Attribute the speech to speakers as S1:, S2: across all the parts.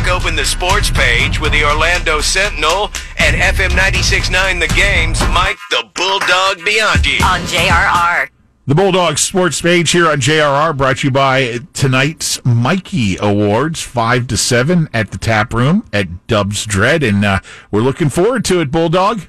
S1: Time to crack open the sports page with the Orlando Sentinel and FM 96.9 The Games, Mike the Bulldog Bianchi.
S2: On JRR.
S3: The Bulldog Sports Page here on JRR, brought to you by tonight's Mikey Awards, five to seven at the Tap Room at Dubsdread, and uh, we're looking forward to it. Bulldog.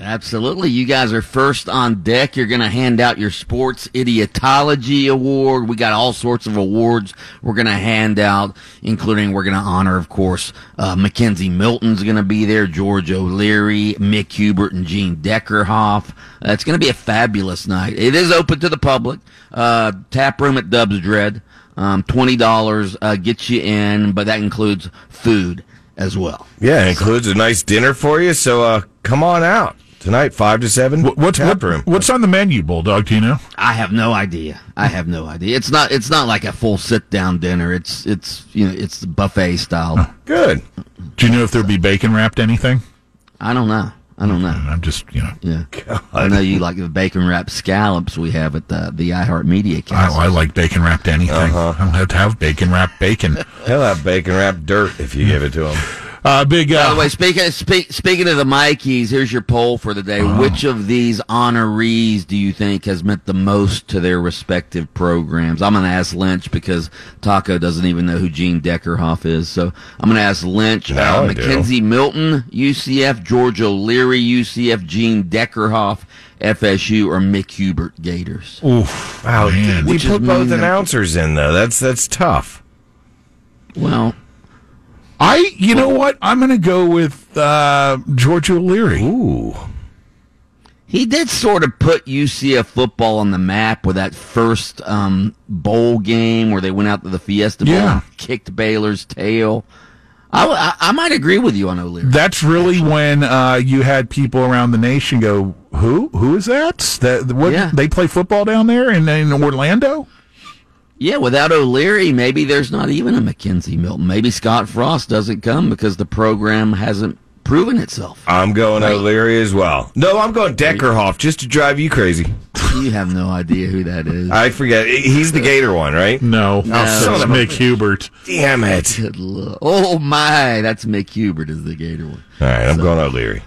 S4: Absolutely. You guys are first on deck. You're going to hand out your Sports Idiotology Award. We got all sorts of awards we're going to hand out, including we're going to honor, of course, uh, McKenzie Milton's going to be there, George O'Leary, Mick Hubert, and Gene Deckerhoff. Uh, it's going to be a fabulous night. It is open to the public. Uh, tap room at Dubsdread. Um, $20 uh, gets you in, but that includes food as well.
S5: Yeah, it includes a nice dinner for you. So uh, come on out tonight, five to seven.
S3: What, what's
S5: tap
S3: what,
S5: room.
S3: what's on the menu, Bulldog? Do you know?
S4: I have no idea. I have no idea. It's not. It's not like a full sit down dinner. It's it's you know it's buffet style.
S5: Good.
S3: Do you know if there'll be bacon wrapped anything?
S4: I don't know. I don't know.
S3: I'm just you know.
S4: Yeah, I know you like the bacon wrapped scallops we have at the the iHeartMedia cast.
S3: I, I like bacon wrapped anything.
S5: Uh-huh.
S3: I don't have to have bacon wrapped bacon.
S5: He'll have bacon wrapped dirt if you give it to him.
S3: Uh, big. Uh,
S4: By the way, speaking speak, speaking of the Mikeys, here's your poll for the day. Which of these honorees do you think has meant the most to their respective programs? I'm going to ask Lynch because Taco doesn't even know who Gene Deckerhoff is. So I'm going to ask Lynch, uh,
S5: I do.
S4: McKenzie Milton, UCF, George O'Leary, UCF, Gene Deckerhoff, FSU, or Mick Hubert Gators.
S3: oof.
S5: Wow,
S3: man.
S5: we
S4: Which
S5: put both
S4: mean-
S5: announcers in though. That's that's tough.
S4: Well,
S3: I. You know what? I'm going to go with uh, George O'Leary.
S5: Ooh,
S4: He did sort of put UCF football on the map with that first um, bowl game where they went out to the Fiesta Bowl
S3: Yeah.
S4: and kicked Baylor's tail. I, I, I might agree with you on O'Leary.
S3: That's really when uh, you had people around the nation go, "Who? Who is that? That what?
S4: Yeah.
S3: They play football down there in, in Orlando."
S4: Yeah, without O'Leary, maybe there's not even a McKenzie Milton. Maybe Scott Frost doesn't come because the program hasn't proven itself.
S5: I'm going O'Leary as well. No, I'm going Deckerhoff just to drive you crazy.
S4: You have no idea who that is.
S5: I forget. He's the Gator one, right?
S3: No,
S4: No.
S3: so it's Mick Hubert.
S5: Damn it!
S4: Oh my, that's Mick Hubert is the Gator one.
S5: All right, I'm going O'Leary.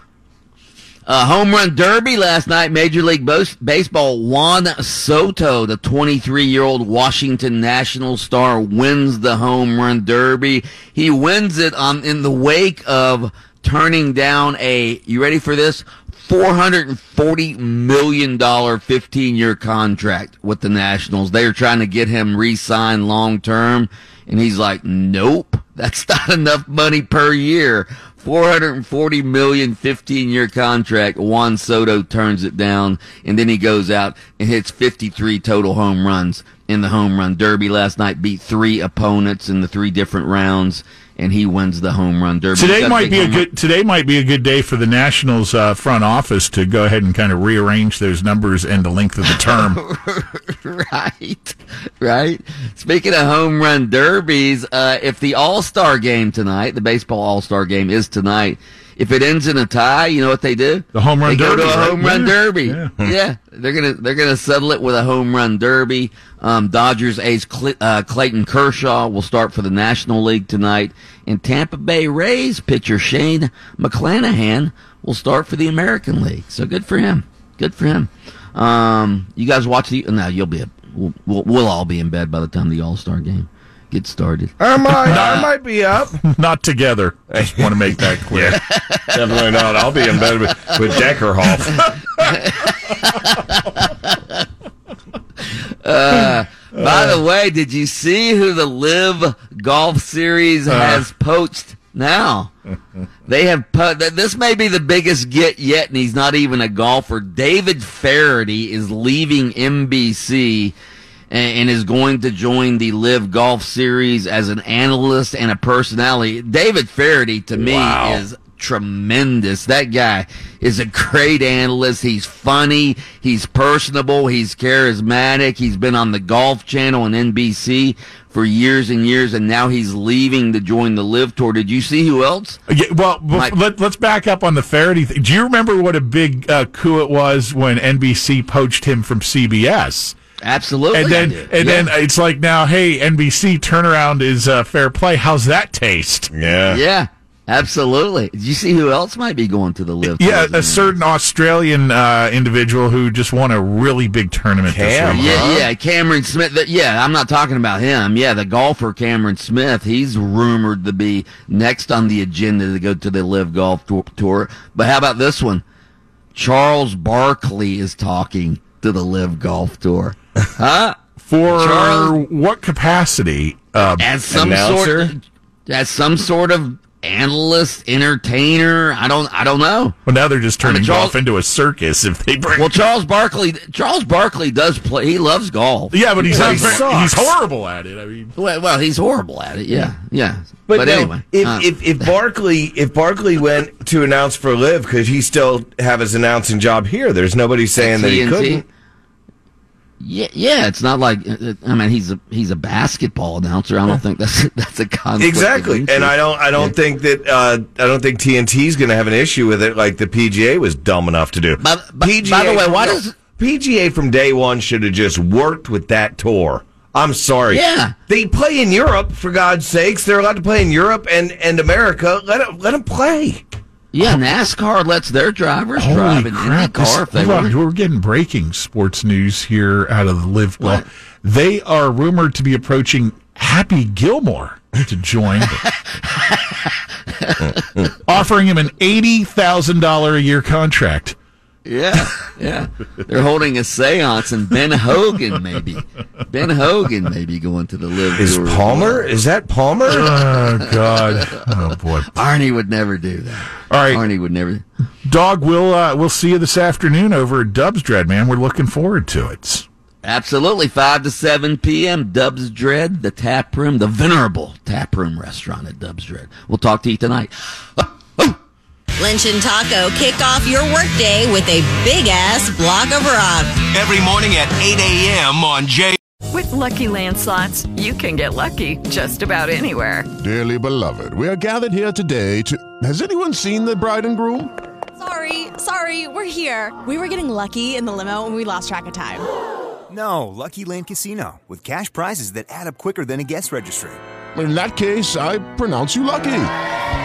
S4: Uh, home run derby last night. Major League Baseball. Juan Soto, the 23 year old Washington National star, wins the home run derby. He wins it on in the wake of turning down a. You ready for this? 440 million dollar 15 year contract with the Nationals. They are trying to get him re-signed long term, and he's like, "Nope, that's not enough money per year." 440 million 15 year contract. Juan Soto turns it down and then he goes out and hits 53 total home runs in the home run derby last night, beat three opponents in the three different rounds and he wins the home run derby.
S3: Today might be a
S4: home run-
S3: good. Today might be a good day for the Nationals uh, front office to go ahead and kind of rearrange those numbers and the length of the term.
S4: right, right. Speaking of home run derbies, uh, if the All Star game tonight, the baseball All Star game is tonight. If it ends in a tie, you know what they do?
S3: The home run
S4: they go
S3: derby,
S4: to a
S3: right?
S4: home run
S3: Yeah.
S4: derby.
S3: Yeah.
S4: Yeah. they're gonna they're gonna settle it with a home run derby. Um, Dodgers ace Cle- uh, Clayton Kershaw will start for the National League tonight, and Tampa Bay Rays pitcher Shane McClanahan will start for the American League. So good for him. Good for him. Um, you guys watch the? No, you'll be. We'll, we'll, we'll all be in bed by the time the All Star game gets started.
S5: I might, I might be up.
S3: Not together. I just want to make that clear.
S5: Definitely not. I'll be in bed with, with Deckerhoff.
S4: Uh, by the way, did you see who the LIV Golf Series uh. has poached now? They have po- this may be the biggest get yet, and he's not even a golfer. David Feherty is leaving NBC, and, is going to join the LIV Golf Series as an analyst and a personality. David Feherty, to me,
S5: Wow.
S4: is tremendous. That guy is a great analyst. He's funny. He's personable. He's charismatic. He's been on the Golf Channel and NBC for years and years, and now he's leaving to join the LIV Tour. Did you see who else?
S3: Yeah, well,
S4: Mike.
S3: let, let's back up on the Feherty thing. Do you remember what a big uh, coup it was when NBC poached him from CBS?
S4: Absolutely.
S3: And then, and
S4: Yeah.
S3: then it's like now, hey, NBC turnaround is uh, fair play. How's that taste?
S5: Yeah.
S4: yeah, absolutely. Did you see who else might be going to the LIV?
S3: Yeah, a certain Australian uh, individual who just won a really big tournament
S5: Cam,
S3: this week.
S4: Yeah,
S5: Huh?
S4: yeah, Cameron Smith. th- Yeah, I'm not talking about him. Yeah, the golfer Cameron Smith. He's rumored to be next on the agenda to go to the LIV Golf Tour. tour. But how about this one? Charles Barkley is talking to the LIV Golf Tour. Huh?
S3: For
S4: Charles-
S3: what capacity? Uh,
S4: As some
S5: Announcer?
S4: sort, as some sort of analyst, entertainer. I don't, I don't know.
S3: well, now they're just turning
S4: Charles-
S3: golf into a circus if they bring.
S4: Well, Charles Barkley, Charles Barkley does play. He loves golf.
S3: yeah, but he's
S5: he
S3: very-
S5: sucks.
S3: he's horrible at it. I mean,
S4: Well, well, he's horrible at it. Yeah, yeah.
S5: But,
S4: But,
S5: no,
S4: anyway,
S5: if,
S4: uh,
S5: if if Barkley if Barkley went to announce for LIV, could he still have his announcing job here? There's nobody saying that he couldn't.
S4: Yeah, yeah. It's not like uh, I mean he's a he's a basketball announcer. I don't think that's that's a conflict.
S5: Exactly, and. I don't I don't think that uh, I don't think TNT's going to have an issue with it like the PGA was dumb enough to do.
S4: By- by- by the way, why
S5: no,
S4: does-
S5: PGA from day one should have just worked with that tour? I'm sorry.
S4: Yeah.
S5: they play in Europe for God's sakes. They're allowed to play in Europe and, and America. Let them, let them play.
S4: Yeah, NASCAR lets their drivers
S3: holy
S4: drive in
S3: crap!
S4: any car if they want.
S3: we're getting breaking sports news here out of the
S4: LIV?
S3: Golf. They are rumored to be approaching Happy Gilmore to join, offering him an eighty thousand dollar a year contract.
S4: Yeah, yeah. They're holding a séance, and Ben Hogan maybe. Ben Hogan maybe going to the LIV. Room.
S5: Is
S4: tour
S5: Palmer?
S4: well.
S5: Is that Palmer?
S3: Oh God! Oh boy!
S4: Arnie would never do that.
S3: All right.
S4: Arnie would never.
S3: Dog, we'll uh, we'll see you this afternoon over at Dubsdread, man. We're looking forward to it.
S4: Absolutely, five to seven p.m. Dubsdread, the tap room, the venerable tap room restaurant at Dubsdread. We'll talk to you tonight.
S6: Lynch and Taco kick off your workday with a big ass block of rock.
S1: Every morning at 8 a.m. on J.
S2: With Lucky Land slots, you can get lucky just about anywhere.
S7: Dearly beloved, we are gathered here today to. Has anyone seen the bride and groom?
S8: Sorry, sorry, we're here. We were getting lucky in the limo and we lost track of time.
S9: No, Lucky Land Casino, with cash prizes that add up quicker than a guest registry.
S7: In that case, I pronounce you lucky.